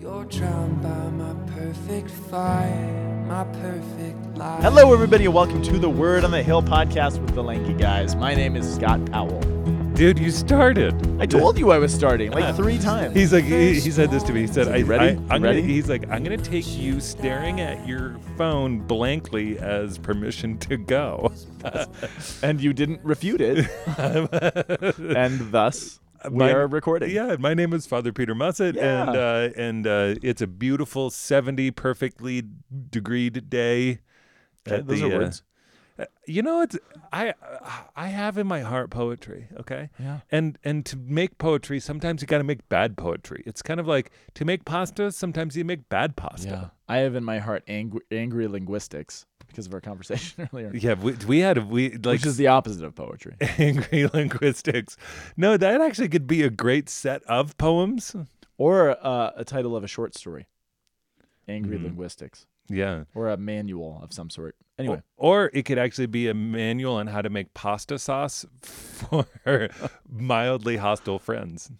You're drowned by my perfect fire, my perfect life. Hello, everybody, and welcome to the Word on the Hill podcast with the Lanky Guys. My name is Scott Powell. Dude, you started. I told you I was starting like three times. He's like, he, he said this to me. He said, I, You ready? I, You I'm gonna, ready? he's like, I'm going to take you staring at your phone blankly as permission to go. and you didn't refute it, and thus we My- are recording. Yeah, my name is Father Peter Mussett, Yeah. and uh, and uh, it's a beautiful 70 perfectly degreed day. Okay, those the, are uh, words. You know, it's I I have in my heart poetry. Okay, Yeah. and and to make poetry, sometimes you got to make bad poetry. It's kind of like to make pasta. Sometimes you make bad pasta. Yeah. I have in my heart angry, angry linguistics because of our conversation earlier, Yeah, we, we had we like which is the opposite of poetry. angry linguistics. No, that actually could be a great set of poems. or uh, a title of a short story. Angry Mhm. linguistics, Yeah. or a manual of some sort. Anyway, Or, or it could actually be a manual on how to make pasta sauce for mildly hostile friends.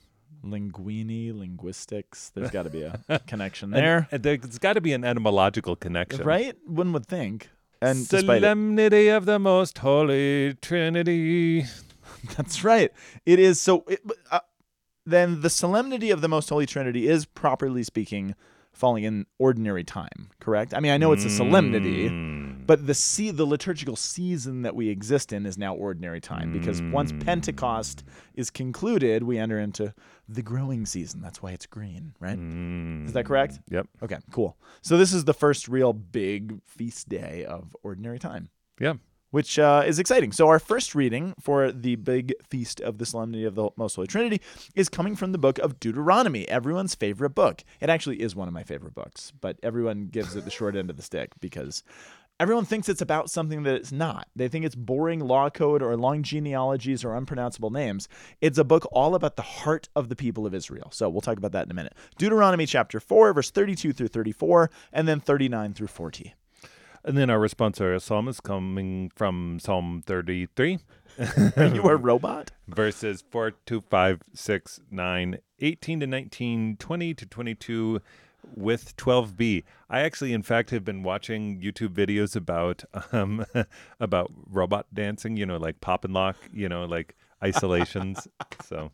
linguini, linguistics. There's got to be a connection there. and there's got to be an etymological connection. Right? One would think. And Solemnity of the Most Holy Trinity. that's right. It is so. It, uh, then the solemnity of the Most Holy Trinity is, properly speaking, falling in ordinary time. Correct. I mean, I know it's a solemnity, Mm. but the se- the liturgical season that we exist in is now ordinary time because once Pentecost is concluded, we enter into the growing season. That's why it's green, right? Is that correct? Mm. Yep. Okay, cool. So this is the first real big feast day of ordinary time. Yeah. Which uh, is exciting. So, our first reading for the big feast of the Solemnity of the Most Holy Trinity is coming from the book of Deuteronomy, everyone's favorite book. It actually is one of my favorite books, but everyone gives it the short end of the stick because everyone thinks it's about something that it's not. They think it's boring law code or long genealogies or unpronounceable names. It's a book all about the heart of the people of Israel. So, we'll talk about that in a minute. Deuteronomy chapter 4, verse 32 through 34, and then 39 through 40. And then our responsorial psalm is coming from Psalm 33, Are you are a robot? verses 4 to 5, 6, 9, 18 to 19, 20 to 22, with 12b. I actually, in fact, have been watching YouTube videos about um, about robot dancing. You know, like pop and lock. You know, like isolations. so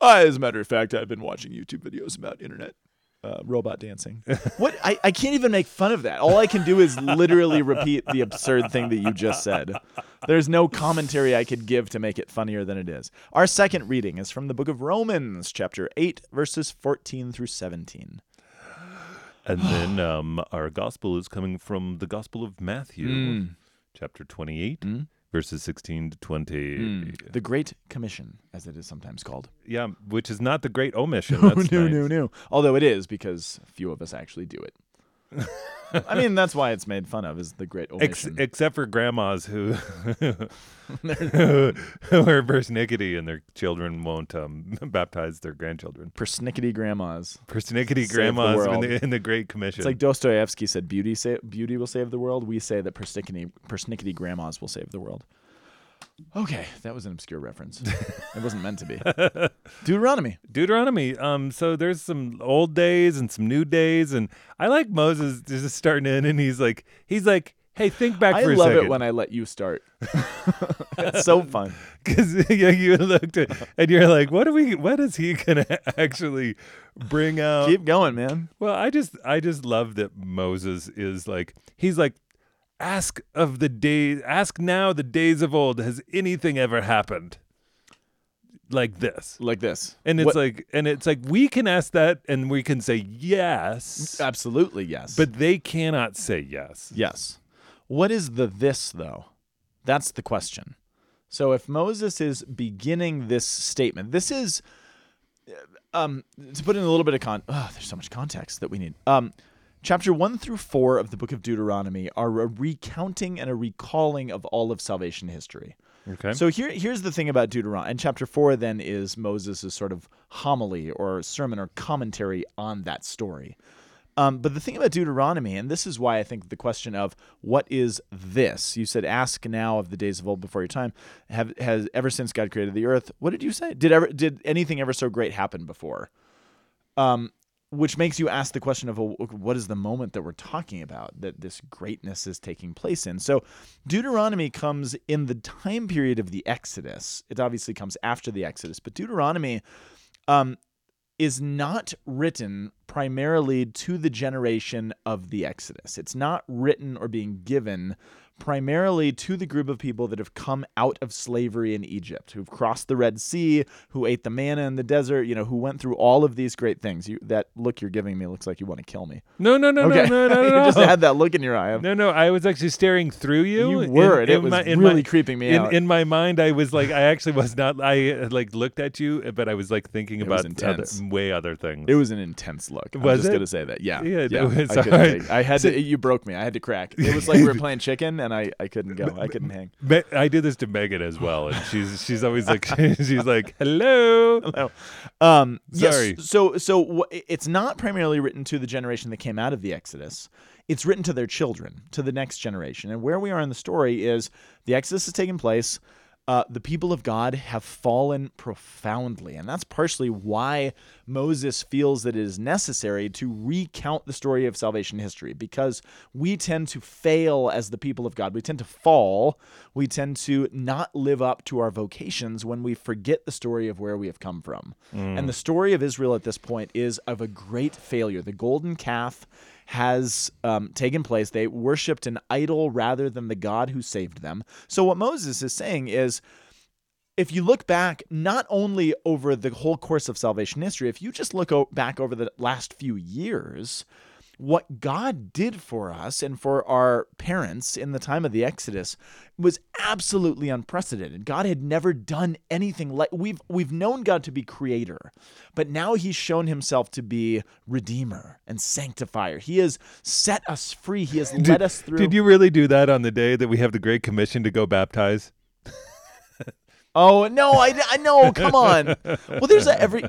Uh, as a matter of fact, I've been watching YouTube videos about internet uh, robot dancing. what? I, I can't even make fun of that. All I can do is literally repeat the absurd thing that you just said. There's no commentary I could give to make it funnier than it is. Our second reading is from the book of Romans, chapter 8, verses 14 through 17. And then um, our gospel is coming from the Gospel of Matthew, Mm. chapter 28, Mm. Verses 16 to 20. Hmm. The Great Commission, as it is sometimes called. Yeah, which is not the great omission. No, That's no, nice. no, no. Although it is because few of us actually do it. I mean, that's why it's made fun of, is the Great Ex- Omission. except for grandmas who who are persnickety and their children won't um, baptize their grandchildren. persnickety grandmas. Persnickety Save the grandmas in world. the, in the Great Commission. It's like Dostoevsky said, "Beauty sa- beauty will save the world." We say that persnickety persnickety grandmas will save the world. Okay, that was an obscure reference. it wasn't meant to be. Deuteronomy. Deuteronomy. Um, so there's some old days and some new days, and I like Moses just starting in, and he's like, he's like, hey, think back I for a love it when I let you start. it's so fun. because yeah, you looked at and you're like, what are we? What is he gonna actually bring out? Keep going, man. Well, I just I just love that Moses is like he's like ask of the days ask now the days of old has anything ever happened like this Like this. and it's What- like and it's like we can ask that and we can say yes absolutely yes. but they cannot say yes Yes. What is the this, though? That's the question. So if Moses is beginning this statement, this is, um, to put in a little bit of con, oh, there's so much context that we need. Um, chapter one through four of the book of Deuteronomy are a recounting and a recalling of all of salvation history. okay So here, here's the thing about Deuteronomy. And chapter four then is Moses' sort of homily or sermon or commentary on that story. Um, but the thing about Deuteronomy, and this is why I think the question of what is this? You said, "Ask now of the days of old before your time." Have has ever since God created the earth? What did you say? Did ever did anything ever so great happen before? Um, which makes you ask the question of what is the moment that we're talking about that this greatness is taking place in. So, Deuteronomy comes in the time period of the Exodus. It obviously comes after the Exodus, but Deuteronomy um, is not written primarily to the generation of the Exodus. It's not written or being given primarily to the group of people that have come out of slavery in Egypt, who've crossed the Red Sea, who ate the manna in the desert, you know, who went through all of these great things. You, that look you're giving me looks like you want to kill me. No, no, no, Okay. no, no, no, you just had that look in your eye. No, no, I was actually staring through you. You were, and in it was my- in really my- creeping me in, out. in my mind, I was like, I actually was not. I like looked at you, but I was like thinking It about other, way other things. It was an intense look. I'm Was just it? gonna say that. Yeah. Yeah, it yeah. was I, take- I had So- to. You broke me. I had to crack. It was like we were playing chicken, and I, I couldn't go. I couldn't hang. Me- I do this to Megan as well, and she's she's always like she's like hello. Hello. Um, yes, Sorry. so so wh- it's not primarily written to the generation that came out of the Exodus. It's written to their children, to the next generation. And where we are in the story is the Exodus has taken place. Uh, the people of God have fallen profoundly. And that's partially why Moses feels that it is necessary to recount the story of salvation history because we tend to fail as the people of God. We tend to fall. We tend to not live up to our vocations when we forget the story of where we have come from. And the story of Israel at this point is of a great failure. The golden calf has um, taken place. They worshiped an idol rather than the God who saved them. So, what Moses is saying is if you look back, not only over the whole course of salvation history, if you just look o- back over the last few years, what God did for us and for our parents in the time of the Exodus was absolutely unprecedented. God had never done anything like we've we've known God to be creator, but now he's shown himself to be redeemer and sanctifier. He has set us free. He has led us through Did you really do that on the day that we have the Great Commission to go baptize? Oh no, I, I know. Come on. Well, there's a every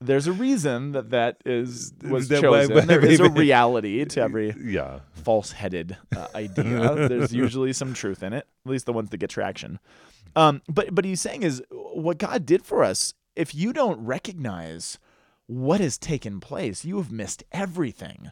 there's a reason that that is was That chosen. there is a reality to every Yeah. false-headed uh, idea. there's usually some truth in it, at least the ones that get traction. Um, but but he's saying is what God did for us. If you don't recognize what has taken place, you have missed everything.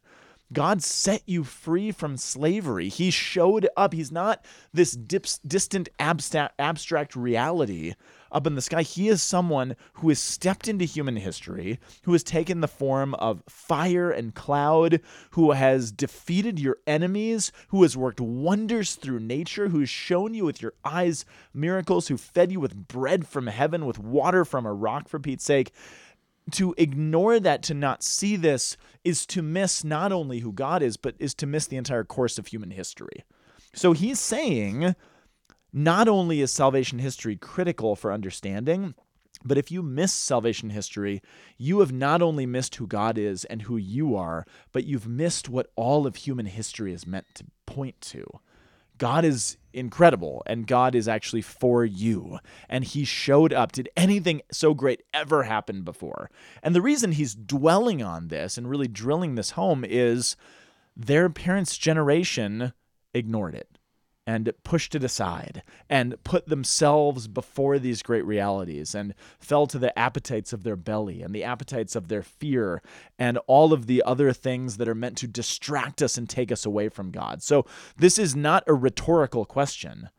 God set you free from slavery. He showed up. He's not this dips, distant abstract, abstract reality up in the sky. He is someone who has stepped into human history, who has taken the form of fire and cloud, who has defeated your enemies, who has worked wonders through nature, who has shown you with your eyes miracles, who fed you with bread from heaven, with water from a rock, for Pete's sake to ignore that, to not see this, is to miss not only who God is, but is to miss the entire course of human history. So he's saying not only is salvation history critical for understanding, but if you miss salvation history, you have not only missed who God is and who you are, but you've missed what all of human history is meant to point to. God is incredible and God is actually for you. And he showed up. Did anything so great ever happen before? And the reason he's dwelling on this and really drilling this home is their parents' generation ignored it and pushed it aside and put themselves before these great realities and fell to the appetites of their belly and the appetites of their fear and all of the other things that are meant to distract us and take us away from God. So this is not a rhetorical question.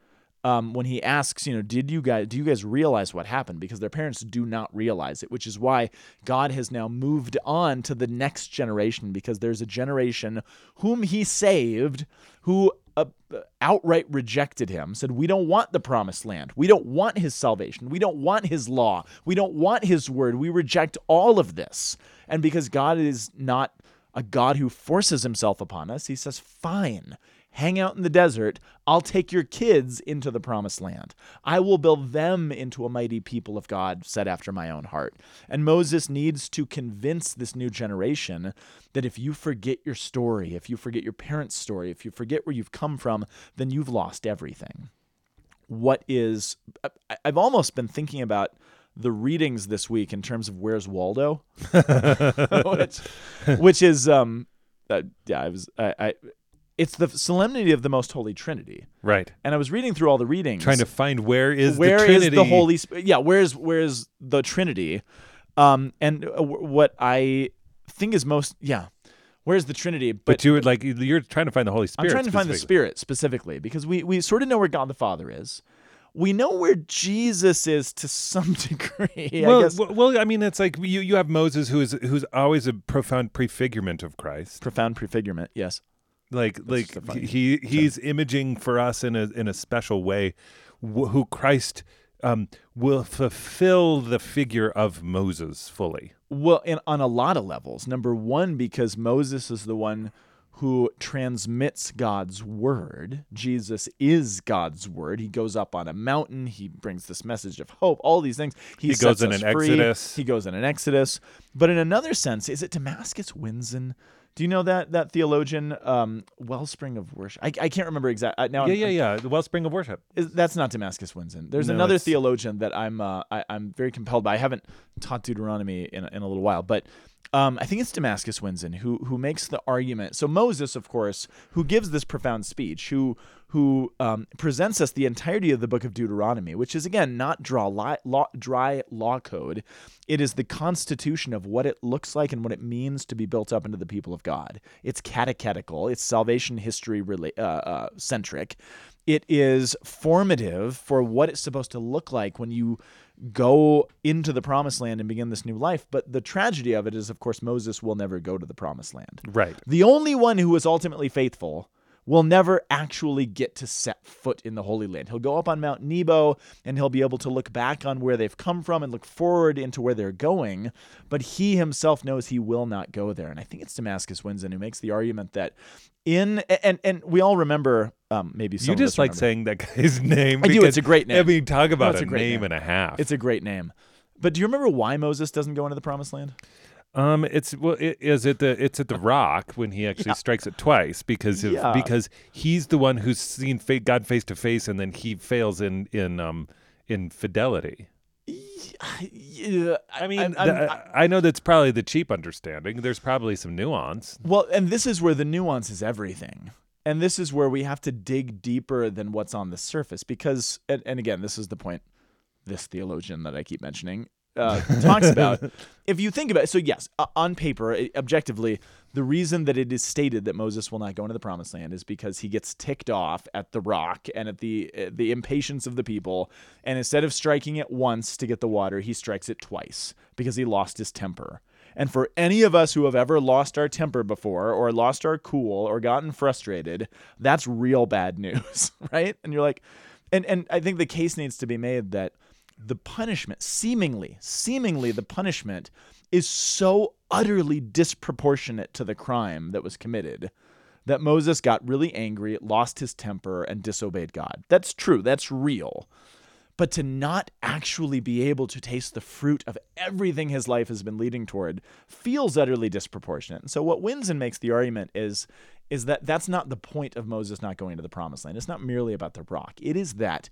Um, when he asks, you know, did you guys do you guys realize what happened? Because their parents do not realize it, which is why God has now moved on to the next generation because there's a generation whom he saved who uh, outright rejected him, said, We don't want the promised land. We don't want his salvation. We don't want his law. We don't want his word. We reject all of this. And because God is not a God who forces himself upon us, he says, Fine, hang out in the desert. I'll take your kids into the promised land. I will build them into a mighty people of God set after my own heart. And Moses needs to convince this new generation that if you forget your story, if you forget your parents' story, if you forget where you've come from, then you've lost everything. What is, I've almost been thinking about the readings this week in terms of Where's Waldo, which, which is, um, uh, yeah, I was, I, I, it's the solemnity of the most holy Trinity. Right. And I was reading through all the readings, Trying to find where is where the is Trinity. the Holy Spirit? Yeah, where's where's the Trinity? Um, and uh, w- what I think is most yeah. Where's the Trinity? But, you would like you're trying to find the Holy spirit I'm trying to find the. Spirit specifically because we we sort of know where God the Father is. We know where Jesus is to some degree. I Well, guess well, well, I mean, it's like you you have Moses, who is who's always a profound prefigurement of Christ. profound prefigurement. Yes. Like like funny- he he's imaging for us in a in a special way, wh- who Christ um, will fulfill the figure of Moses fully. Well, and on a lot of levels. Number one, because Moses is the one who transmits God's word. Jesus is God's word. He goes up on a mountain. He brings this message of hope. All these things. He, He goes in an free. Exodus. He goes in an Exodus. But in another sense, is it Damasus Winzen? Do you know that that theologian, um, Wellspring of Worship? I, I can't remember exactly. Now yeah, I'm- yeah, I'm- yeah. The wellspring of worship. is, that's not Damasus Winzen. There's No, another it's- theologian that I'm uh, I, I'm very compelled by. I haven't taught Deuteronomy in, in a little while, but um, I think it's Damasus Winzen who who makes the argument. So Moses, of course, who gives this profound speech, who who um, presents us the entirety of the book of Deuteronomy, which is again not draw li- law, dry law code. It is the constitution of what it looks like and what it means to be built up into the people of God. It's catechetical. It's salvation history rela- uh, uh, centric. It is formative for what it's supposed to look like when you go into the promised land and begin this new life. But the tragedy of it is, of course, Moses will never go to the promised land. Right. The only one who is ultimately faithful will never actually get to set foot in the Holy Land. He'll go up on Mount Nebo and he'll be able to look back on where they've come from and look forward into where they're going, but he himself knows he will not go there. And I think it's Damasus Winzen who makes the argument that in and and we all remember um, maybe some You of just us like remember. saying that guy's name. I do, it's a great name. I mean, talk about it's a, a great name, name. and a half. It's a great name. But do you remember why Moses doesn't go into the promised land? Um, it's well, it, is it the it's at the rock when he actually strikes it twice because of Yeah. because he's the one who's seen fa- God face to face and then he fails in in um in fidelity. Yeah, I mean, I'm- I'm- I, I know that's probably the cheap understanding. There's probably some nuance. Well, and this is where the nuance is everything. And this is where we have to dig deeper than what's on the surface because, and, and again, this is the point this theologian that I keep mentioning uh, talks about. If you think about it, so yes, uh, on paper, objectively, the reason that it is stated that Moses will not go into the promised land is because he gets ticked off at the rock and at the uh, the impatience of the people, and instead of striking it once to get the water, he strikes it twice because he lost his temper. And for any of us who have ever lost our temper before, or lost our cool, or gotten frustrated, that's real bad news, right? And you're like, and and I think the case needs to be made that the punishment, seemingly, seemingly the punishment, is so utterly disproportionate to the crime that was committed that Moses got really angry, lost his temper, and disobeyed God. That's true. That's real. But to not actually be able to taste the fruit of everything his life has been leading toward feels utterly disproportionate. And so what Winzen makes the argument is is that that's not the point of Moses not going to the promised land. It's not merely about the rock. It is that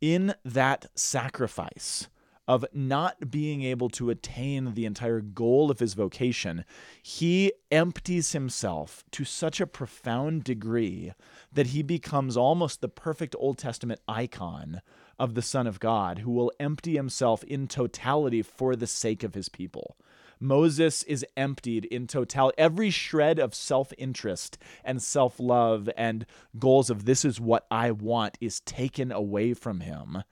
in that sacrifice of not being able to attain the entire goal of his vocation, he empties himself to such a profound degree that he becomes almost the perfect Old Testament icon of the Son of God who will empty himself in totality for the sake of his people. Moses is emptied in totality. Every shred of self interest and self love and goals of this is what I want is taken away from him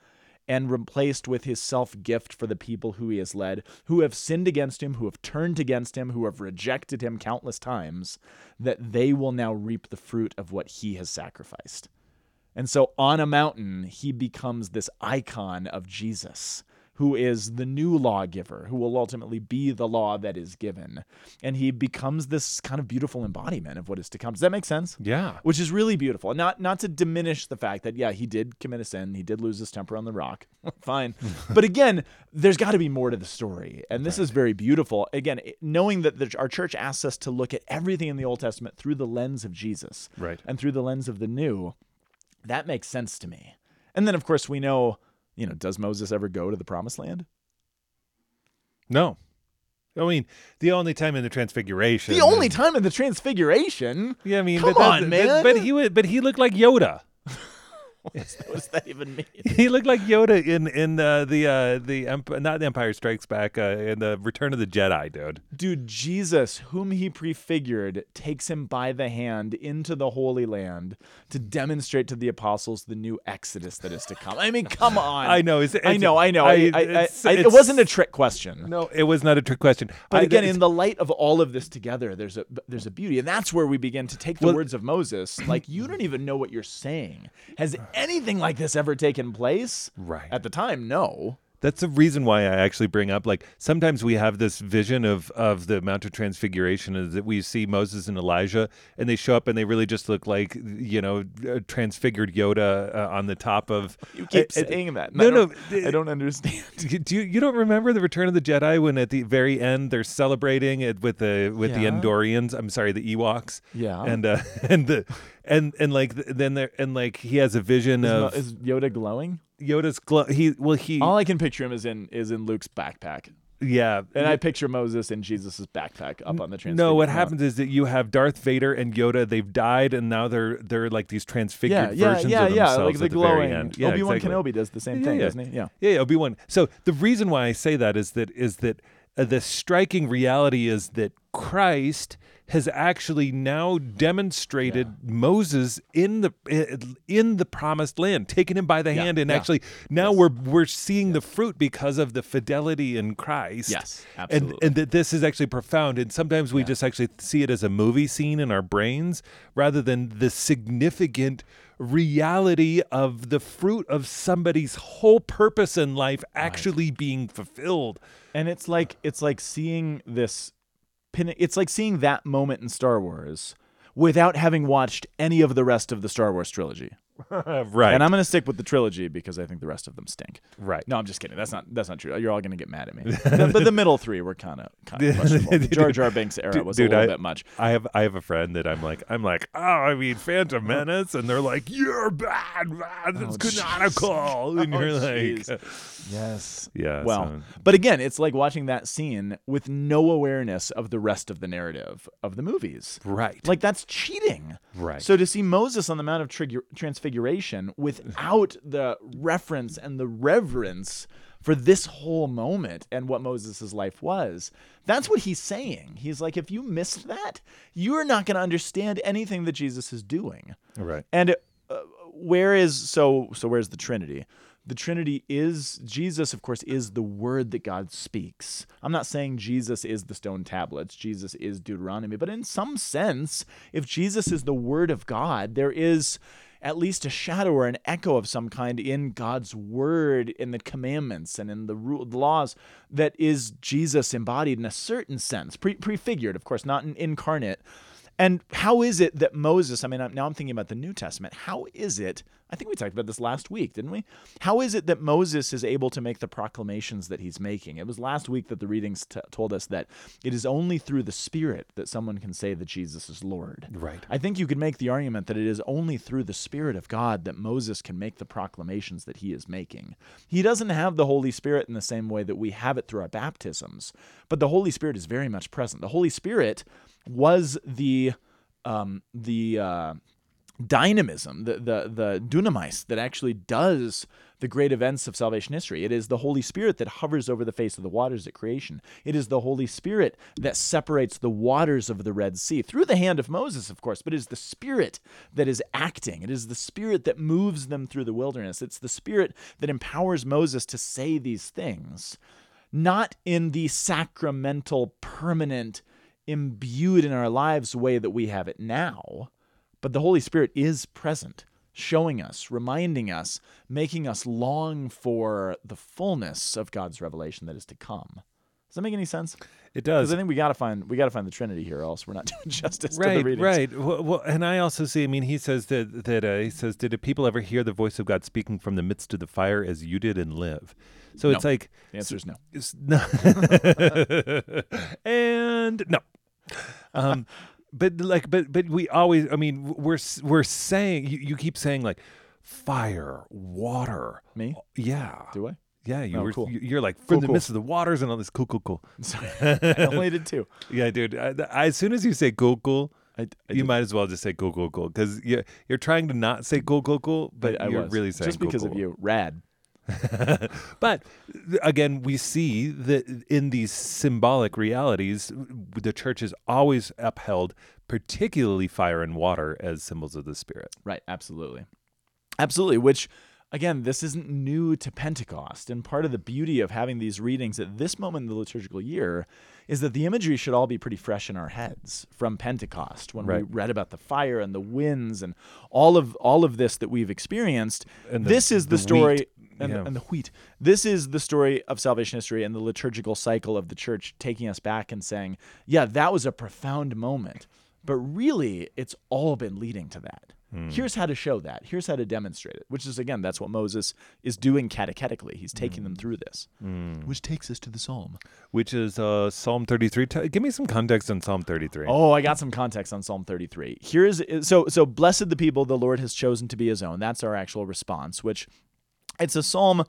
and replaced with his self gift for the people who he has led, who have sinned against him, who have turned against him, who have rejected him countless times, that they will now reap the fruit of what he has sacrificed. And so on a mountain, he becomes this icon of Jesus, who is the new lawgiver, who will ultimately be the law that is given. And he becomes this kind of beautiful embodiment of what is to come. Does that make sense? Yeah. Which is really beautiful. And Not not to diminish the fact that, yeah, he did commit a sin. He did lose his temper on the rock. Fine. but again, there's got to be more to the story. And this is very beautiful. Again, knowing that the, our church asks us to look at everything in the Old Testament through the lens of Jesus Right. and through the lens of the new, that makes sense to me. And then, of course, we know, you know, does Moses ever go to the promised land? No. I mean, the only time in the Transfiguration. The only time in the Transfiguration. Yeah, I mean, Come but on, but- man. But, he would, but he looked like Yoda. what does that even mean? He looked like Yoda in in uh, the uh, the Emp- not the Empire Strikes Back uh, in the Return of the Jedi, dude. Dude, Jesus, whom he prefigured, takes him by the hand into the Holy Land to demonstrate to the apostles the new Exodus that is to come. I mean, come on. I know. It's, I know, I know. I, I, I, it's- I- it it's- wasn't a trick question. No, it was not a trick question. But I- again, in the light of all of this together, there's a there's a beauty, and that's where we begin to take the Well- words of Moses. Like you don't even know what you're saying. Has anything like this ever taken place? Right. At the time, no. That's the reason why I actually bring up like sometimes we have this vision of of the Mount of Transfiguration is that we see Moses and Elijah and they show up and they really just look like you know a transfigured Yoda uh, on the top of You keep I- I- saying that. and no, I no, I don't understand. Do you, you don't remember the Return of the Jedi when at the very end they're celebrating it with the with Yeah. the Endorians? I'm sorry, the Ewoks. Yeah. And uh, and the and and like then there and like he has a vision Is, of is Yoda glowing? Yoda's glow. He well he All I can picture him is in is in Luke's backpack, yeah. and I picture Moses in Jesus' backpack up on the transfigured no, what happens is that you have Darth Vader and Yoda. They've died, and now they're they're like these transfigured yeah, versions yeah, of yeah. themselves Like the at the very glowing. end. Yeah, Obi Wan exactly. Kenobi does the same Yeah, thing, yeah. doesn't he? Yeah. Yeah, yeah, Obi Wan. So the reason why I say that is that is that the striking reality is that Christ has actually now demonstrated Moses in the in the promised land, taken him by the Yeah, hand, and yeah. actually now we're we're seeing the fruit because of the fidelity in Christ. Yes, and absolutely. and that this is actually profound. And sometimes we just actually see it as a movie scene in our brains rather than the significant reality of the fruit of somebody's whole purpose in life actually being fulfilled. And it's like it's like seeing this pin it's like seeing that moment in Star Wars without having watched any of the rest of the Star Wars trilogy. right. And I'm going to stick with the trilogy because I think the rest of them stink. right. No, I'm just kidding. That's not that's not true. You're all going to get mad at me. The- but the middle three were kind of kind of questionable. The Jar Jar Binks era was dude, a little I- bit much. I have I have a friend that I'm like I'm like oh I mean Phantom uh-huh. Menace and they're like you're bad man it's Oh, canonical and Oh, you're like jeez. Yes. yeah Well, so- but again, it's like watching that scene with no awareness of the rest of the narrative of the movies. right Like that's cheating. Right. So to see Moses on the Mount of Trig- Transfiguration without the reference and the reverence for this whole moment and what Moses' life was, that's what he's saying. He's like, if you missed that, you're not going to understand anything that Jesus is doing. right And uh, where is so so where's the Trinity? The Trinity is Jesus, of course, is the word that God speaks. I'm not saying Jesus is the stone tablets, Jesus is Deuteronomy, but in some sense, if Jesus is the word of God, there is at least a shadow or an echo of some kind in God's word, in the commandments and in the laws that is Jesus embodied in a certain sense, pre- prefigured, of course, not in incarnate. And how is it that Moses, I mean, now I'm thinking about the New Testament, how is it, I think we talked about this last week, didn't we? How is it that Moses is able to make the proclamations that he's making? It was last week that the readings t- told us that it is only through the Spirit that someone can say that Jesus is Lord. Right. I think you could make the argument that it is only through the Spirit of God that Moses can make the proclamations that he is making. He doesn't have the Holy Spirit in the same way that we have it through our baptisms, but the Holy Spirit is very much present. The Holy Spirit was the um, the uh, dynamism, the the the dunamis that actually does the great events of salvation history. It is the Holy Spirit that hovers over the face of the waters at creation. It is the Holy Spirit that separates the waters of the Red Sea through the hand of Moses, of course, but it is the Spirit that is acting. It is the Spirit that moves them through the wilderness. It's the Spirit that empowers Moses to say these things, not in the sacramental, permanent, imbued in our lives way that we have it now. But the Holy Spirit is present, showing us, reminding us, making us long for the fullness of God's revelation that is to come. Does that make any sense? it does. Because I think we gotta find we gotta find the Trinity here, or else we're not doing justice to the right readings. right well, well, and i also see i mean he says that that uh, he says did people ever hear the voice of god speaking from the midst of the fire as you did and live so it's like The answer is no. it's no and no um but like but but we always i mean we're we're saying you, you keep saying like fire water Me? yeah Do I? yeah you Oh, were cool. you- you're like from Cool, the cool. midst of the waters and all this cool cool cool. I only did two. yeah dude I, I, as soon as you say cool cool I, you did- might as well just say cool, cool, cool, because you're you're trying to not say cool, cool, cool, but I you're was. really saying just because of you. Rad. But again, we see that in these symbolic realities, the church has always upheld, particularly fire and water, as symbols of the Spirit. Right, absolutely. Absolutely, which again, this isn't new to Pentecost. And part of the beauty of having these readings at this moment in the liturgical year is that the imagery should all be pretty fresh in our heads from Pentecost when we read about the fire and the winds and all of all of this that we've experienced. And the- this is the, the story wheat, and, yeah. and the wheat. This is the story of salvation history and the liturgical cycle of the church taking us back and saying, yeah, that was a profound moment. But really, it's all been leading to that. Hmm. Here's how to show that. Here's how to demonstrate it, which is, again, that's what Moses is doing catechetically. He's taking Hmm. them through this, which takes us to the psalm. Which is uh, Psalm 33. T- give me some context on Psalm 33. Oh, I got some context on Psalm 33. Here's so so blessed the people the Lord has chosen to be his own. That's our actual response, which it's a psalm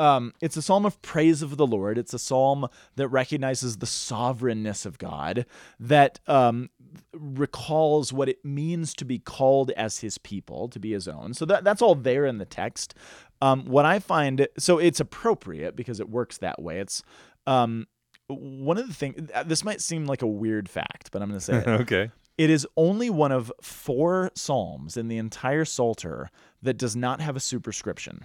um, it's a psalm of praise of the Lord. It's a psalm that recognizes the sovereignness of God, that um, recalls what it means to be called as his people, to be his own. So that, that's all there in the text. Um, what I find, so it's appropriate because it works that way. It's um, one of the things, this might seem like a weird fact, but I'm going to say it. okay. It is only one of four psalms in the entire Psalter that does not have a superscription.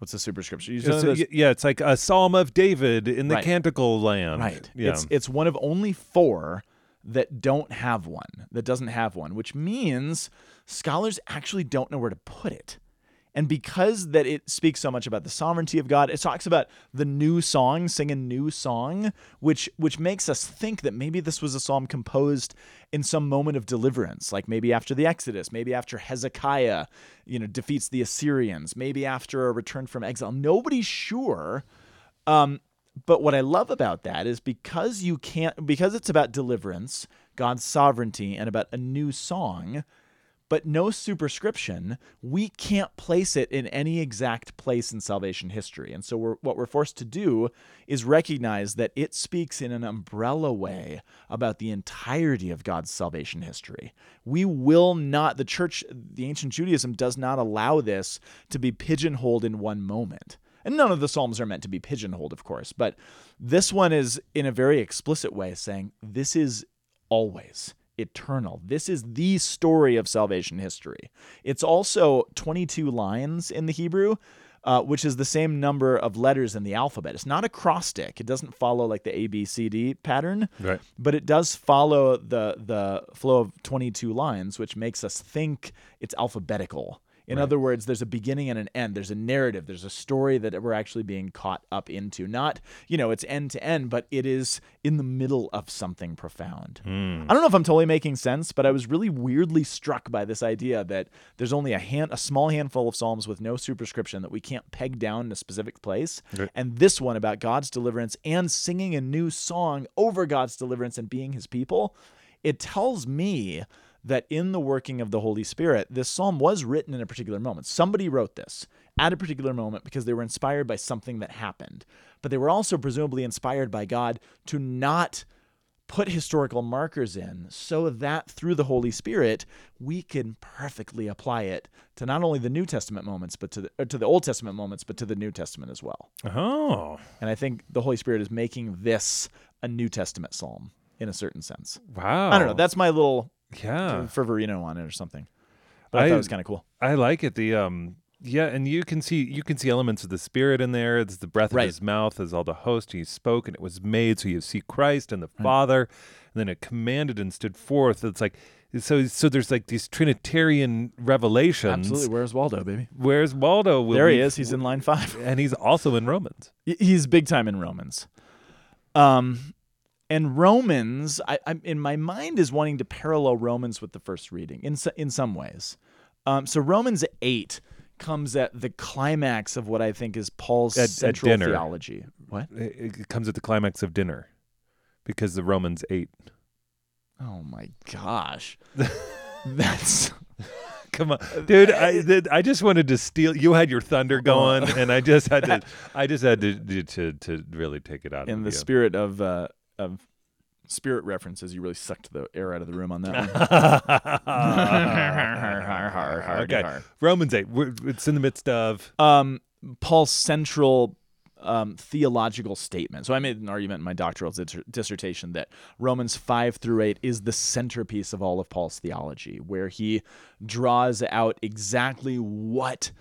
What's the superscription? It's- those- yeah, it's like a Psalm of David in the Right. Canticle land. right. Yeah. It's it's one of only four that don't have one, that doesn't have one, which means scholars actually don't know where to put it. And because that it speaks so much about the sovereignty of God, it talks about the new song, sing a new song, which which makes us think that maybe this was a psalm composed in some moment of deliverance, like maybe after the Exodus, maybe after Hezekiah, you know, defeats the Assyrians, maybe after a return from exile. Nobody's sure. Um, but what I love about that is because you can't, because it's about deliverance, God's sovereignty, and about a new song, but no superscription, we can't place it in any exact place in salvation history. And so we're, what we're forced to do is recognize that it speaks in an umbrella way about the entirety of God's salvation history. We will not, the church, the ancient Judaism does not allow this to be pigeonholed in one moment. And none of the Psalms are meant to be pigeonholed, of course, but this one is in a very explicit way saying this is always eternal. This is the story of salvation history. It's also 22 lines in the Hebrew, uh, which is the same number of letters in the alphabet. It's not acrostic. It doesn't follow like the A B C D pattern, Right. but it does follow the the flow of 22 lines, which makes us think it's alphabetical. In other words, there's a beginning and an end. There's a narrative. There's a story that we're actually being caught up into. Not, you know, it's end to end, but it is in the middle of something profound. Hmm. I don't know if I'm totally making sense, but I was really weirdly struck by this idea that there's only a hand, a small handful of psalms with no superscription that we can't peg down in a specific place, Right. and this one about God's deliverance and singing a new song over God's deliverance and being His people. It tells me that in the working of the Holy Spirit, this psalm was written in a particular moment. Somebody wrote this at a particular moment because they were inspired by something that happened. But they were also presumably inspired by God to not put historical markers in so that through the Holy Spirit, we can perfectly apply it to not only the New Testament moments, but to the, to the Old Testament moments, but to the New Testament as well. Oh, And I think the Holy Spirit is making this a New Testament psalm in a certain sense. wow. I don't know. That's my little yeah. fervorino on it or something. But I, I- thought it was kind of cool. I like it. The um yeah, and you can see you can see elements of the spirit in there. It's the breath Right. of his mouth as all the host he spoke and it was made. So you see Christ and the Father, and then it commanded and stood forth. It's like so so there's like these Trinitarian revelations. Absolutely. Where's Waldo, baby? Where's Waldo? Will there he we- is. He's in line five. and he's also in Romans. He's big time in Romans. Um, and Romans, I, I'm in my mind is wanting to parallel Romans with the first reading in so- in some ways. Um, so Romans eight comes at the climax of what I think is Paul's At- at central dinner. theology. What? It, it comes at the climax of dinner, because the Romans ate. Oh my gosh, that's Come on, dude! I I just wanted to steal. You had your thunder going, Uh, and I just had to. I just had to to to, really take it out in of the you. spirit of uh, of spirit references, you really sucked the air out of the room on that one. okay. Romans 8. It's in the midst of. um, Paul's central um, theological statement. So I made an argument in my doctoral dis- dissertation that Romans 5 through 8 is the centerpiece of all of Paul's theology, where he draws out exactly what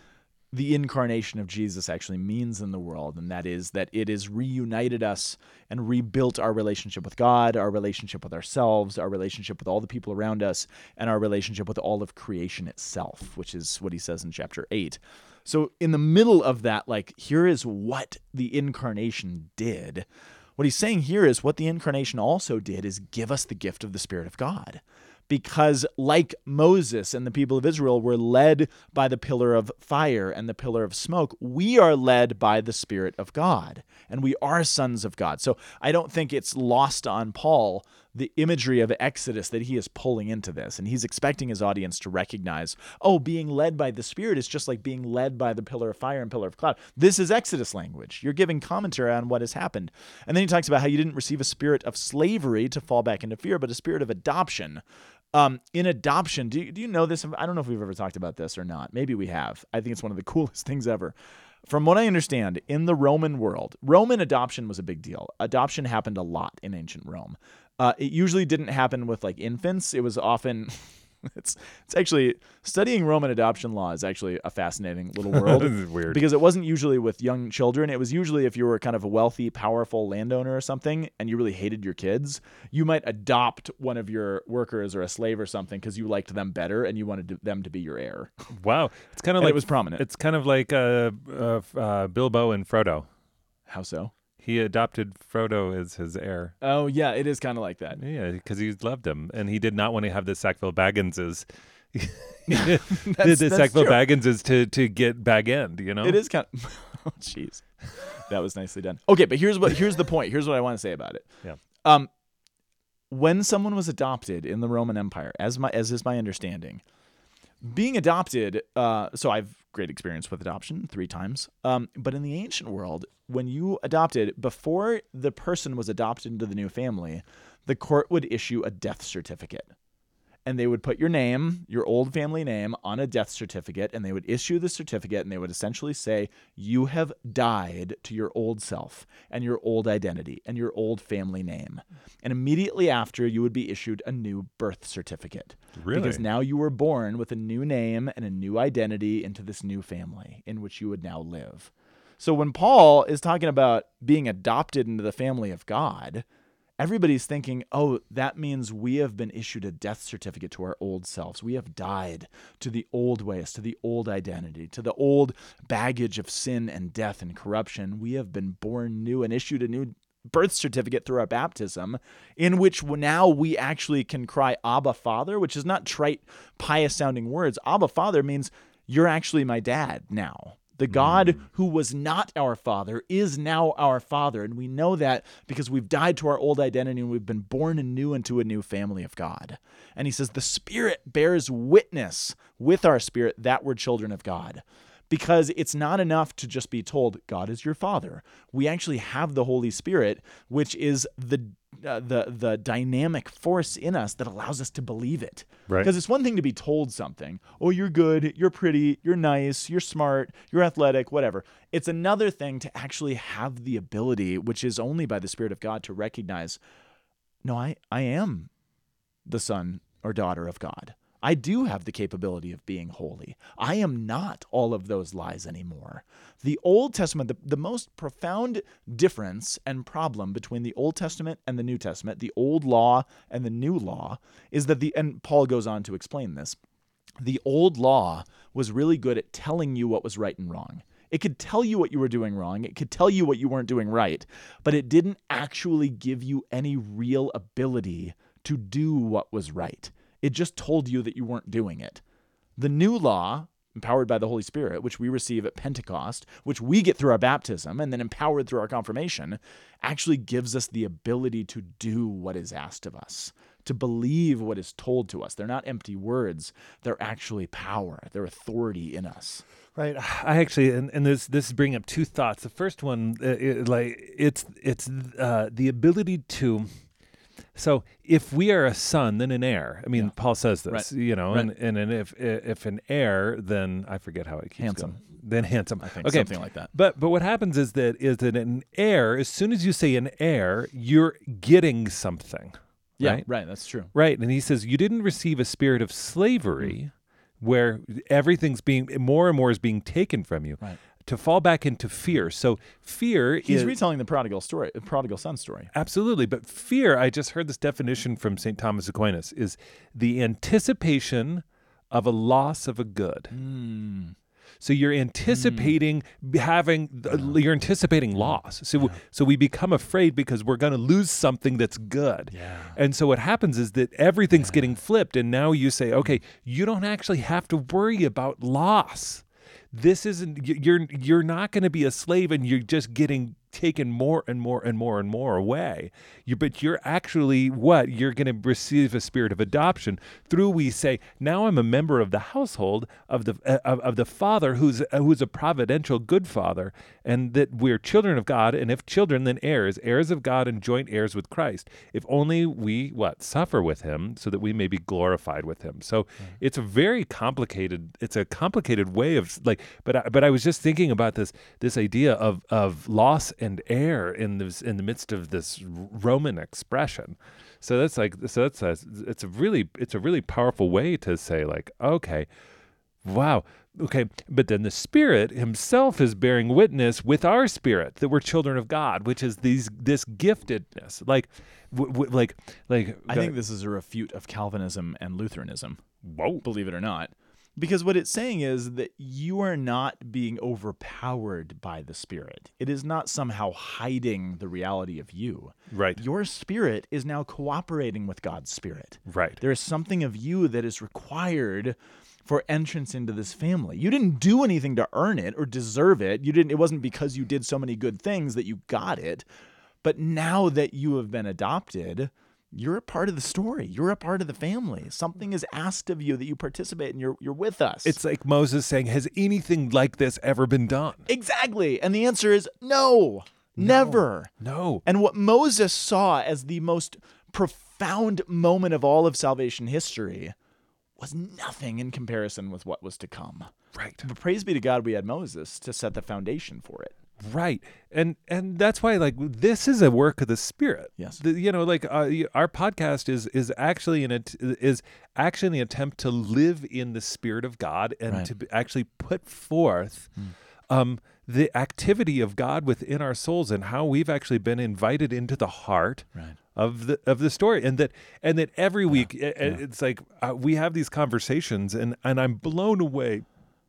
the incarnation of Jesus actually means in the world, and that is that it has reunited us and rebuilt our relationship with God, our relationship with ourselves, our relationship with all the people around us, and our relationship with all of creation itself, which is what he says in chapter 8. So, in the middle of that, like, here is what the incarnation did. What he's saying here is what the incarnation also did is give us the gift of the Spirit of God because like Moses and the people of Israel were led by the pillar of fire and the pillar of smoke, we are led by the Spirit of God and we are sons of God. So I don't think it's lost on Paul the imagery of Exodus that he is pulling into this. And he's expecting his audience to recognize, oh, being led by the Spirit is just like being led by the pillar of fire and pillar of cloud. This is Exodus language. You're giving commentary on what has happened. And then he talks about how you didn't receive a spirit of slavery to fall back into fear, but a spirit of adoption um, in adoption, do you, do you know this? I don't know if we've ever talked about this or not. Maybe we have. I think it's one of the coolest things ever. From what I understand, in the Roman world, Roman adoption was a big deal. Adoption happened a lot in ancient Rome. Uh, it usually didn't happen with like infants. It was often it's it's actually studying Roman adoption law is actually a fascinating little world. This is weird. because it wasn't usually with young children. It was usually if you were kind of a wealthy, powerful landowner or something, and you really hated your kids, you might adopt one of your workers or a slave or something because you liked them better and you wanted to- them to be your heir. Wow. It's kind of like. it was prominent. It's kind of like uh, uh, uh, Bilbo and Frodo. How so? He adopted Frodo as his heir. Oh yeah, it is kind of like that. Yeah, because he loved him, and he did not want to have the Sackville Bagginses. The the Sackville true. Bagginses to to get bag end. You know. It is kind of. Oh jeez, that was nicely done. Okay, but here's what here's the point. Here's what I want to say about it. Yeah. Um, when someone was adopted in the Roman Empire, as my as is my understanding, being adopted. Uh, so I've great experience with adoption three times. Um, but in the ancient world, when you adopted before the person was adopted into the new family, the court would issue a death certificate and they would put your name, your old family name, on a death certificate, and they would issue the certificate, and they would essentially say, You have died to your old self and your old identity and your old family name. And immediately after, you would be issued a new birth certificate. Really? Because now you were born with a new name and a new identity into this new family in which you would now live. So when Paul is talking about being adopted into the family of God, everybody's thinking, oh, that means we have been issued a death certificate to our old selves. We have died to the old ways, to the old identity, to the old baggage of sin and death and corruption. We have been born new and issued a new birth certificate through our baptism, in which now we actually can cry, Abba, Father, which is not trite, pious sounding words. Abba, Father means you're actually my dad now. The God who was not our father is now our father. And we know that because we've died to our old identity and we've been born anew into a new family of God. And he says, the Spirit bears witness with our spirit that we're children of God. Because it's not enough to just be told, God is your father. We actually have the Holy Spirit, which is the uh, the the dynamic force in us that allows us to believe it. Right. Because it's one thing to be told something. Oh, you're good, you're pretty, you're nice, you're smart, you're athletic, whatever. It's another thing to actually have the ability, which is only by the Spirit of God, to recognize, no, I, I am the son or daughter of God. I do have the capability of being holy. I am not all of those lies anymore. The Old Testament, the, the most profound difference and problem between the Old Testament and the New Testament, the old law and the new law, is that the, and Paul goes on to explain this, the old law was really good at telling you what was right and wrong. It could tell you what you were doing wrong. It could tell you what you weren't doing right, but it didn't actually give you any real ability to do what was right. It just told you that you weren't doing it. The new law, empowered by the Holy Spirit, which we receive at Pentecost, which we get through our baptism and then empowered through our confirmation, actually gives us the ability to do what is asked of us, to believe what is told to us. They're not empty words, they're actually power, they're authority in us. Right. I actually, and, and this this is bringing up two thoughts. The first one, uh, it, like it's it's uh, the ability to so if we are a son, then an heir. I mean, Yeah. Paul says this, Right. you know, Right. and, and and if if an heir, then I forget how it keeps Handsome. going. Then handsome. I think okay. something like that. But but what happens is that is that an heir, as soon as you say an heir, you're getting something. Yeah, right? right. That's true. Right. And he says, You didn't receive a spirit of slavery mm. where everything's being more and more is being taken from you. Right. To fall back into fear. So fear He's is retelling the prodigal story, the prodigal son story. absolutely, but fear, I just heard this definition from St. Thomas Aquinas, is the anticipation of a loss of a good. Mm. So you're anticipating having you're anticipating loss. So so we become afraid because we're going to lose something that's good. Yeah. And so what happens is that everything's getting flipped and now you say, "Okay, you don't actually have to worry about loss." This isn't you're you're not going to be a slave and you're just getting taken more and more and more and more away. You but you're actually what? You're going to receive a spirit of adoption through we say, "Now I'm a member of the household of the uh, of, of the Father who's uh, who's a providential good father and that we're children of God and if children then heirs, heirs of God and joint heirs with Christ. If only we what? Suffer with him so that we may be glorified with him." So it's a very complicated it's a complicated way of like but I, but I was just thinking about this this idea of of loss and air in this in the midst of this Roman expression. So that's like so that's a, it's a really it's a really powerful way to say like okay wow okay but then the spirit himself is bearing witness with our spirit that we're children of God which is these this giftedness like w- w- like like I think this is a refute of Calvinism and Lutheranism. whoa believe it or not. Because what it's saying is that you are not being overpowered by the Spirit. It is not somehow hiding the reality of you. right Your spirit is now cooperating with God's Spirit. right There is something of you that is required for entrance into this family. You didn't do anything to earn it or deserve it. You didn't it wasn't because you did so many good things that you got it. But now that you have been adopted, you're a part of the story. You're a part of the family. Something is asked of you that you participate and you're you're with us. It's like Moses saying, Has anything like this ever been done? exactly. And the answer is no. Never. No. And what Moses saw as the most profound moment of all of salvation history was nothing in comparison with what was to come. Right. But praise be to God we had Moses to set the foundation for it. Right. And and that's why like this is a work of the spirit. Yes. The, you know like uh, our podcast is is actually an is actually an attempt to live in the spirit of God and Right. to actually put forth um the activity of God within our souls and how we've actually been invited into the heart Right. of the of the story and that and that every week i- i- it's like uh, we have these conversations and and I'm blown away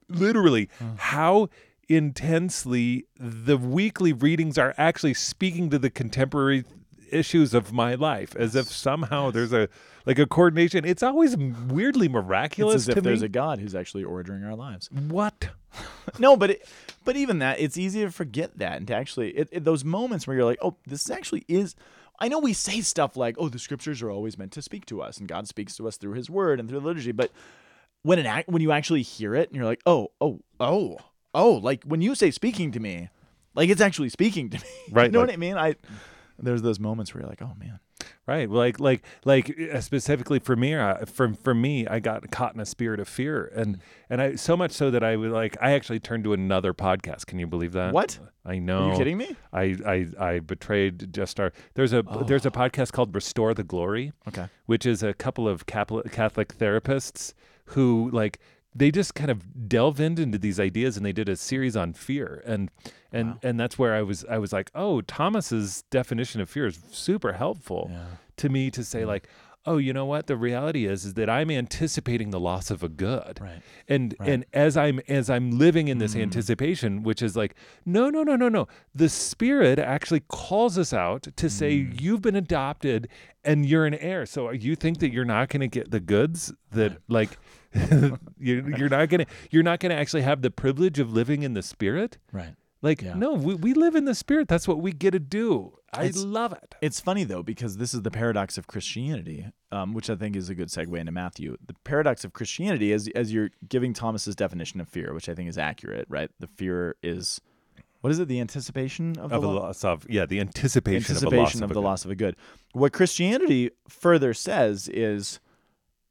literally how intensely the weekly readings are actually speaking to the contemporary issues of my life as if somehow there's a like a coordination it's always weirdly miraculous It's as to if there's me a God who's actually ordering our lives. what no, but it, but even that, it's easy to forget that and to actually it, it- those moments where you're like, oh, this actually is. I know we say stuff like, oh, the scriptures are always meant to speak to us, and God speaks to us through His Word and through the liturgy. But when an act, when you actually hear it, and you're like, oh, oh, oh, oh, like when you say speaking to me, like it's actually speaking to me. Right, you know like- what I mean? I there's those moments where you're like, oh man, Right, like like like uh, specifically for me, uh, for for me, I got caught in a spirit of fear, and and I so much so that I would like I actually turned to another podcast. Can you believe that? What? I know. are you kidding me? I I I betrayed just our. There's a there's a podcast called Restore the Glory, Okay. which is a couple of Catholic Catholic therapists who like they just kind of delve into these ideas and they did a series on fear and and and that's where I was I was like oh Thomas's definition of fear is super helpful Yeah. to me to say like oh you know what the reality is is that I'm anticipating the loss of a good Right. and Right. Mm. and as I'm as I'm living in this anticipation which is like no no no no no the spirit actually calls us out to say Mm. you've been adopted and you're an heir so you think that you're not going to get the goods that like you're, you're not going to you're not to actually have the privilege of living in the spirit Right. like Yeah. no we, we live in the spirit that's what we get to do i It's- love it It's funny though because this is the paradox of Christianity, um, which I think is a good segue into Matthew. The paradox of Christianity, as as you're giving Thomas's definition of fear, which I think is accurate, right? The fear is what is it? The anticipation of, of the loss of yeah, the anticipation, anticipation of, of, a loss the a good. loss of a good. What Christianity further says is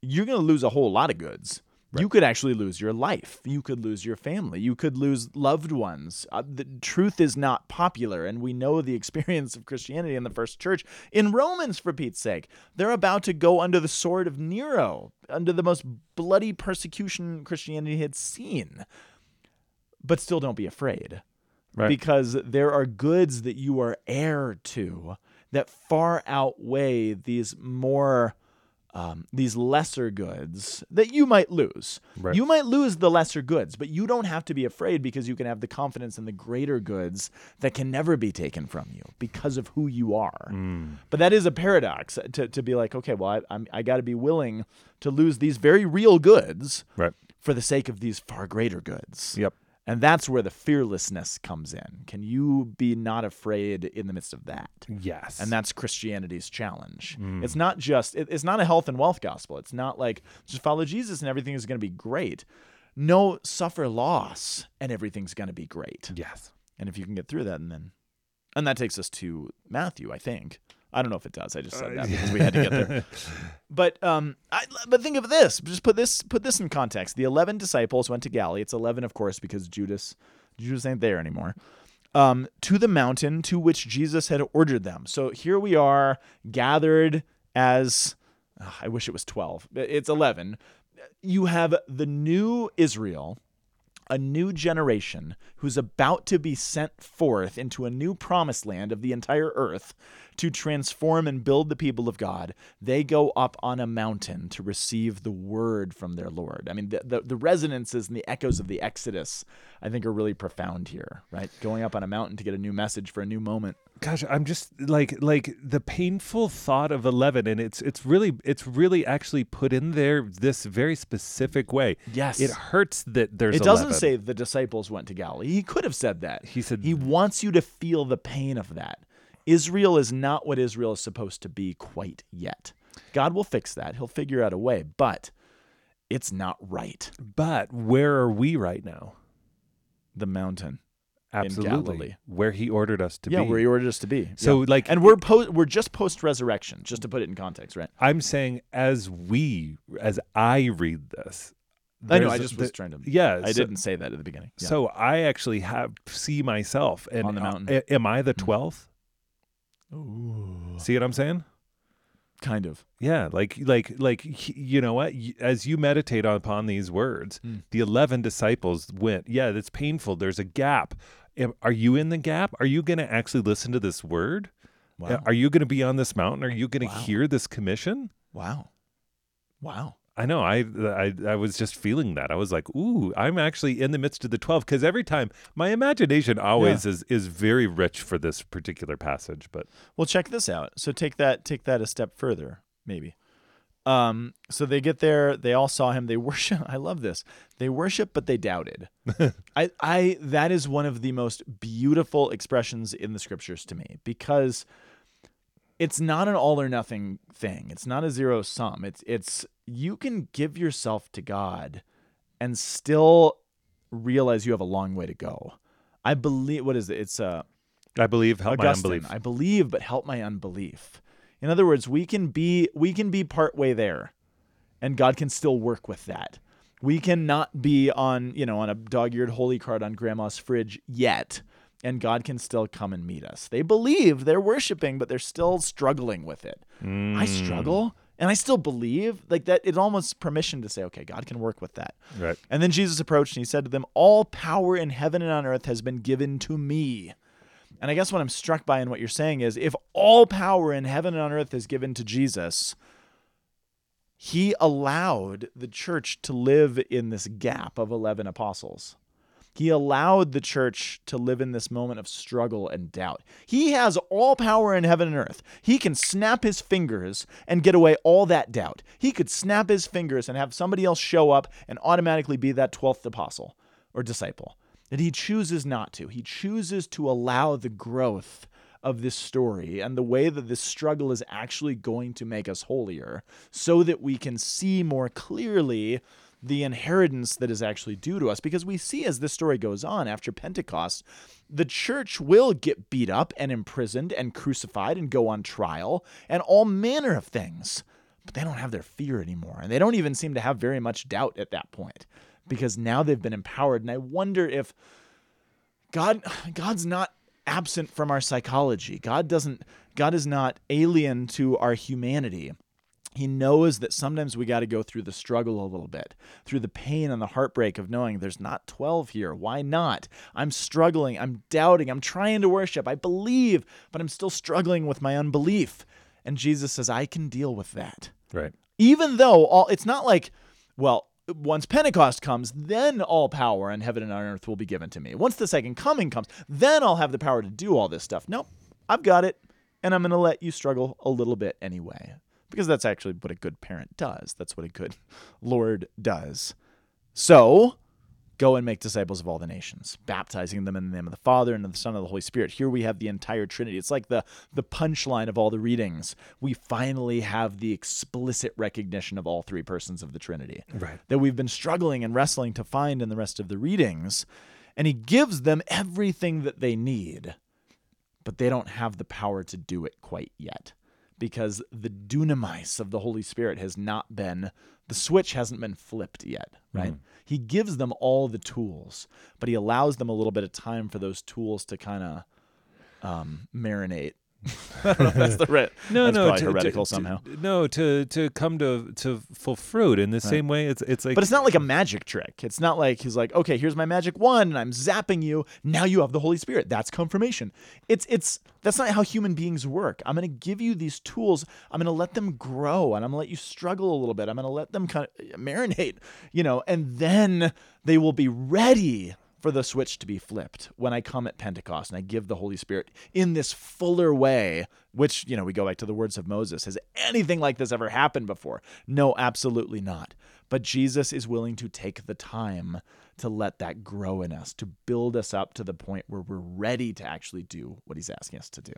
you're going to lose a whole lot of goods. You could actually lose your life. You could lose your family. You could lose loved ones. Uh, the truth is not popular, and we know the experience of Christianity in the first church. In Romans, for Pete's sake, they're about to go under the sword of Nero, under the most bloody persecution Christianity had seen. But still, don't be afraid Right. because there are goods that you are heir to that far outweigh these more um, these lesser goods that you might lose. Right. You might lose the lesser goods, but you don't have to be afraid because you can have the confidence in the greater goods that can never be taken from you because of who you are. Mm. But that is a paradox to, to be like, okay, well, I, I'm, I got to be willing to lose these very real goods Right. for the sake of these far greater goods. Yep. And that's where the fearlessness comes in. Can you be not afraid in the midst of that? Yes. And that's Christianity's challenge. Mm. It's not just, it- it's not a health and wealth gospel. It's not like just follow Jesus and everything is going to be great. No, suffer loss and everything's going to be great. yes. And if you can get through that, and then, and that takes us to Matthew, I think. I don't know if it does. I just said that because we had to get there. But um, I, but think of this. Just put this put this in context. The eleven disciples went to Galilee. It's eleven, of course, because Judas Judas ain't there anymore. Um, to the mountain to which Jesus had ordered them. So here we are gathered as ah, I wish it was twelve. It's eleven. You have the new Israel a new generation who's about to be sent forth into a new promised land of the entire earth to transform and build the people of God, they go up on a mountain to receive the word from their Lord. I mean, the, the, the resonances and the echoes of the Exodus, I think, are really profound here, right? Going up on a mountain to get a new message for a new moment. Gosh, I'm just like like the painful thought of 11 and it's it's really it's really actually put in there this very specific way. Yes. It hurts that there's It doesn't 11. say the disciples went to Galilee. He could have said that. He said- he wants you to feel the pain of that. Israel is not what Israel is supposed to be quite yet. God will fix that. He'll figure out a way, but it's not right. But where are we right now? The mountain. Absolutely. Where he ordered us to yeah, be. where he ordered us to be. So, Yeah. like- and we're we're just post resurrection, just to put it in context, right? I'm saying as we as I read this. I know. I just was trying to. Yeah, I so- didn't say that at the beginning. Yeah. So I actually have see myself and On the uh, mountain. A- am I the 12th? Ooh. See what I'm saying? kind of. Yeah, like like like you know what? As you meditate upon these words, Mm. the eleven disciples went. Yeah, that's painful. There's a gap. Are you in the gap? Are you going to actually listen to this word? Wow. Are you going to be on this mountain? Are you going to Wow. hear this commission? Wow. Wow. I know. I, I I was just feeling that. I was like, "Ooh, I'm actually in the midst of the 12 because every time my imagination always is is very rich for this particular passage, but Well, check this out. So take that take that a step further, maybe. Um, so they get there, they all saw him, they worship I love this. They worship but they doubted. I I that is one of the most beautiful expressions in the scriptures to me because it's not an all or nothing thing. It's not a zero sum. It's it's you can give yourself to God and still realize you have a long way to go. I believe what is it? It's uh I believe help Augustine, my unbelief. I believe, but help my unbelief. In other words, we can be we can be part way there, and God can still work with that. We cannot be on you know on a dog-eared holy card on Grandma's fridge yet, and God can still come and meet us. They believe they're worshiping, but they're still struggling with it. I Mm, struggle, and I still believe like that. It's almost permission to say, okay, God can work with that. Right. And then Jesus approached and he said to them, All power in heaven and on earth has been given to me. And I guess what I'm struck by in what you're saying is if all power in heaven and on earth is given to Jesus, he allowed the church to live in this gap of 11 apostles. He allowed the church to live in this moment of struggle and doubt. He has all power in heaven and earth. He can snap his fingers and get away all that doubt. He could snap his fingers and have somebody else show up and automatically be that 12th apostle or disciple. That he chooses not to. He chooses to allow the growth of this story and the way that this struggle is actually going to make us holier so that we can see more clearly the inheritance that is actually due to us. Because we see as this story goes on after Pentecost, the church will get beat up and imprisoned and crucified and go on trial and all manner of things. But they don't have their fear anymore. And they don't even seem to have very much doubt at that point because now they've been empowered. And I wonder if God God's not absent from our psychology. God doesn't God is not alien to our humanity. He knows that sometimes we got to go through the struggle a little bit, through the pain and the heartbreak of knowing there's not 12 here. Why not? I'm struggling. I'm doubting. I'm trying to worship. I believe, but I'm still struggling with my unbelief. And Jesus says, I can deal with that. Right. Even though all it's not like, well, once Pentecost comes, then all power in heaven and on earth will be given to me. Once the second coming comes, then I'll have the power to do all this stuff. Nope, I've got it, and I'm going to let you struggle a little bit anyway. Because that's actually what a good parent does. That's what a good Lord does. So, go and make disciples of all the nations, baptizing them in the name of the Father and of the Son and of the Holy Spirit. Here we have the entire Trinity. It's like the the punchline of all the readings. We finally have the explicit recognition of all three persons of the Trinity. Right. That we've been struggling and wrestling to find in the rest of the readings. And he gives them everything that they need, but they don't have the power to do it quite yet because the dunamis of the Holy Spirit has not been, the switch hasn't been flipped yet, right? He gives them all the tools, but he allows them a little bit of time for those tools to kind of um, marinate. I don't know if that's the right. No, that's no, probably to- to- heretical to- somehow. no, to to come to to full fruit in the same way. It's it's like But it's not like a magic trick. It's not like he's like, okay, here's my magic wand, and I'm zapping you. Now you have the Holy Spirit. That's confirmation. It's it's that's not how human beings work. I'm gonna give you these tools. I'm gonna let them grow, and I'm gonna let you struggle a little bit. I'm gonna let them kind of marinate, you know, and then they will be ready for the switch to be flipped when I come at Pentecost and I give the Holy Spirit in this fuller way, which, you know, we go back to the words of Moses. Has anything like this ever happened before? No, absolutely not. But Jesus is willing to take the time to let that grow in us, to build us up to the point where we're ready to actually do what he's asking us to do.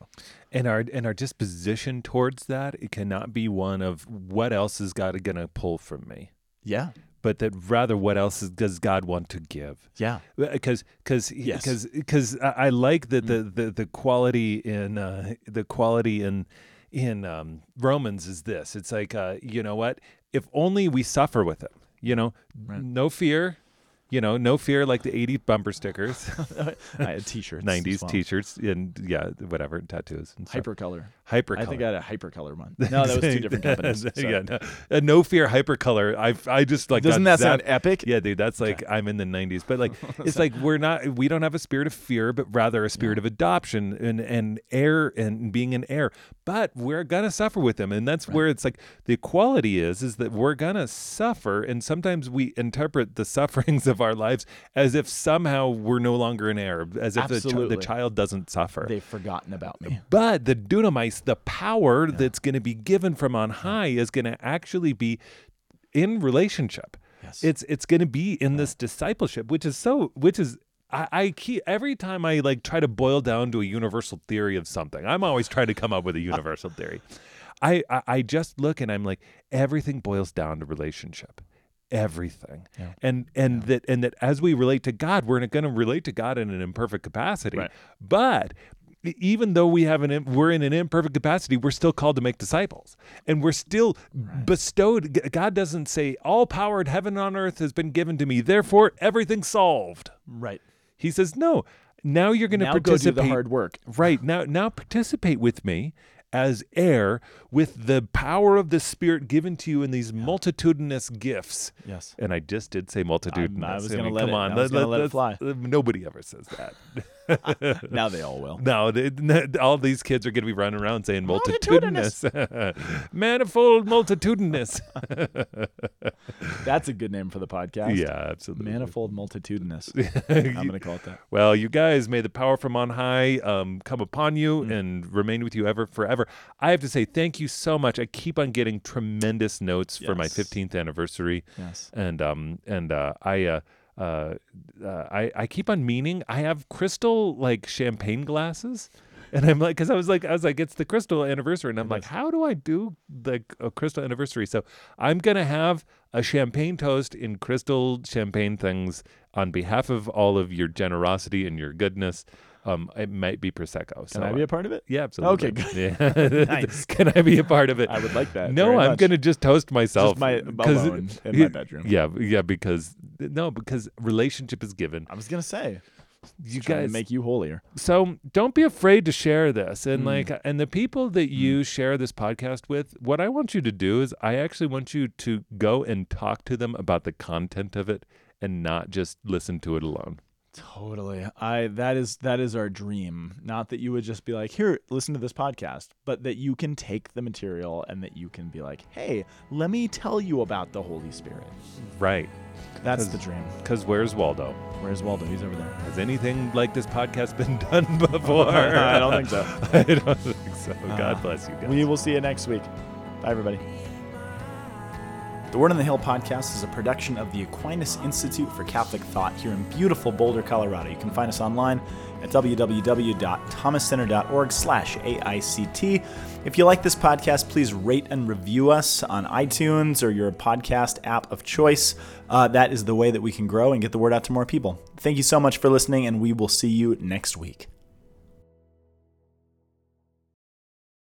and our and our disposition towards that it cannot be one of what else is God to pull from me, Yeah. But that rather what else does God want to give? Yeah. because because Yes. because because I, like the, the the the quality in uh, the quality in in um, Romans is this. It's like uh, you know what? If only we suffer with him. You know, no fear. You know, no fear like the 80s bumper stickers, I had t-shirts. 90s well. t-shirts, and yeah, whatever tattoos. And stuff. Hypercolor. hypercolor. I think I had a hypercolor one. No, that was two different companies. Sorry. yeah, no, uh, no fear hypercolor. I I just like Doesn't that sound epic? Yeah, dude, that's like I'm in the 90s. But like it's like we're not we don't have a spirit of fear, but rather a spirit of adoption and and heir and being an heir. But we're gonna suffer with them, and that's where it's like the equality is is that we're gonna suffer, and sometimes we interpret the sufferings of our lives as if somehow we're no longer an heir, as if the, chi- the child doesn't suffer. They've forgotten about me. But the dunamis, the power that's going to be given from on high, is going to actually be in relationship. Yes. It's it's going to be in this discipleship, which is so, which is. I, I keep every time I like try to boil down to a universal theory of something. I'm always trying to come up with a universal theory. I, I I just look and I'm like everything boils down to relationship, everything, Yeah. and and that and that as we relate to God, we're going to relate to God in an imperfect capacity, Right. but even though we have an we're in an imperfect capacity we're still called to make disciples and we're still bestowed god doesn't say all power in heaven and on earth has been given to me therefore everything's solved Right. he says no now you're going to Now go do participate the hard work. right now now participate with me as heir with the power of the spirit given to you in these multitudinous gifts Yes. and I just did say multitudinous. I was I gonna mean, let come it- on, I was gonna let it fly. Nobody ever says that. Now they all will. No, they, all these kids are going to be running around saying multitudinous, manifold multitudinous. That's a good name for the podcast. yeah, absolutely. Manifold multitudinous. I'm going to call it that. Well, you guys, may the power from on high um, come upon you Mm. and remain with you ever forever. I have to say thank you so much. I keep on getting tremendous notes for my 15th anniversary. Yes. and um and uh, I uh, uh, uh, I I keep on meaning I have crystal like champagne glasses And I'm like, because I was like, I was like, it's the crystal anniversary, and I'm like, how do I do the a crystal anniversary? So I'm gonna have a champagne toast in crystal champagne things on behalf of all of your generosity and your goodness. Um, it might be prosecco. So Can I be a part of it? yeah, absolutely. Okay, Yeah. Nice. Can I be a part of it? I would like that. No, I'm much. gonna just toast myself. Just my alone in my bedroom. Yeah, yeah, because no, because relationship is given. I was gonna say You guys make you holier. so don't be afraid to share this Mm. and like and the people that you share this podcast with what i want you to do is i actually want you to go and talk to them about the content of it and not just listen to it alone Totally. I that is that is our dream. Not that you would just be like, "Here, listen to this podcast," but that you can take the material and that you can be like, "Hey, let me tell you about the Holy Spirit." right That's the dream. because where's waldo Where's Waldo? He's over there. has anything like this podcast been done before I don't think so. i don't think so god Uh, bless you guys We will see you next week. Bye, everybody. The Word on the Hill podcast is a production of the Aquinas Institute for Catholic Thought here in beautiful Boulder, Colorado. You can find us online at www.thomascenter.org slash AICT. If you like this podcast, please rate and review us on iTunes or your podcast app of choice. Uh, that is the way that we can grow and get the word out to more people. Thank you so much for listening, and we will see you next week.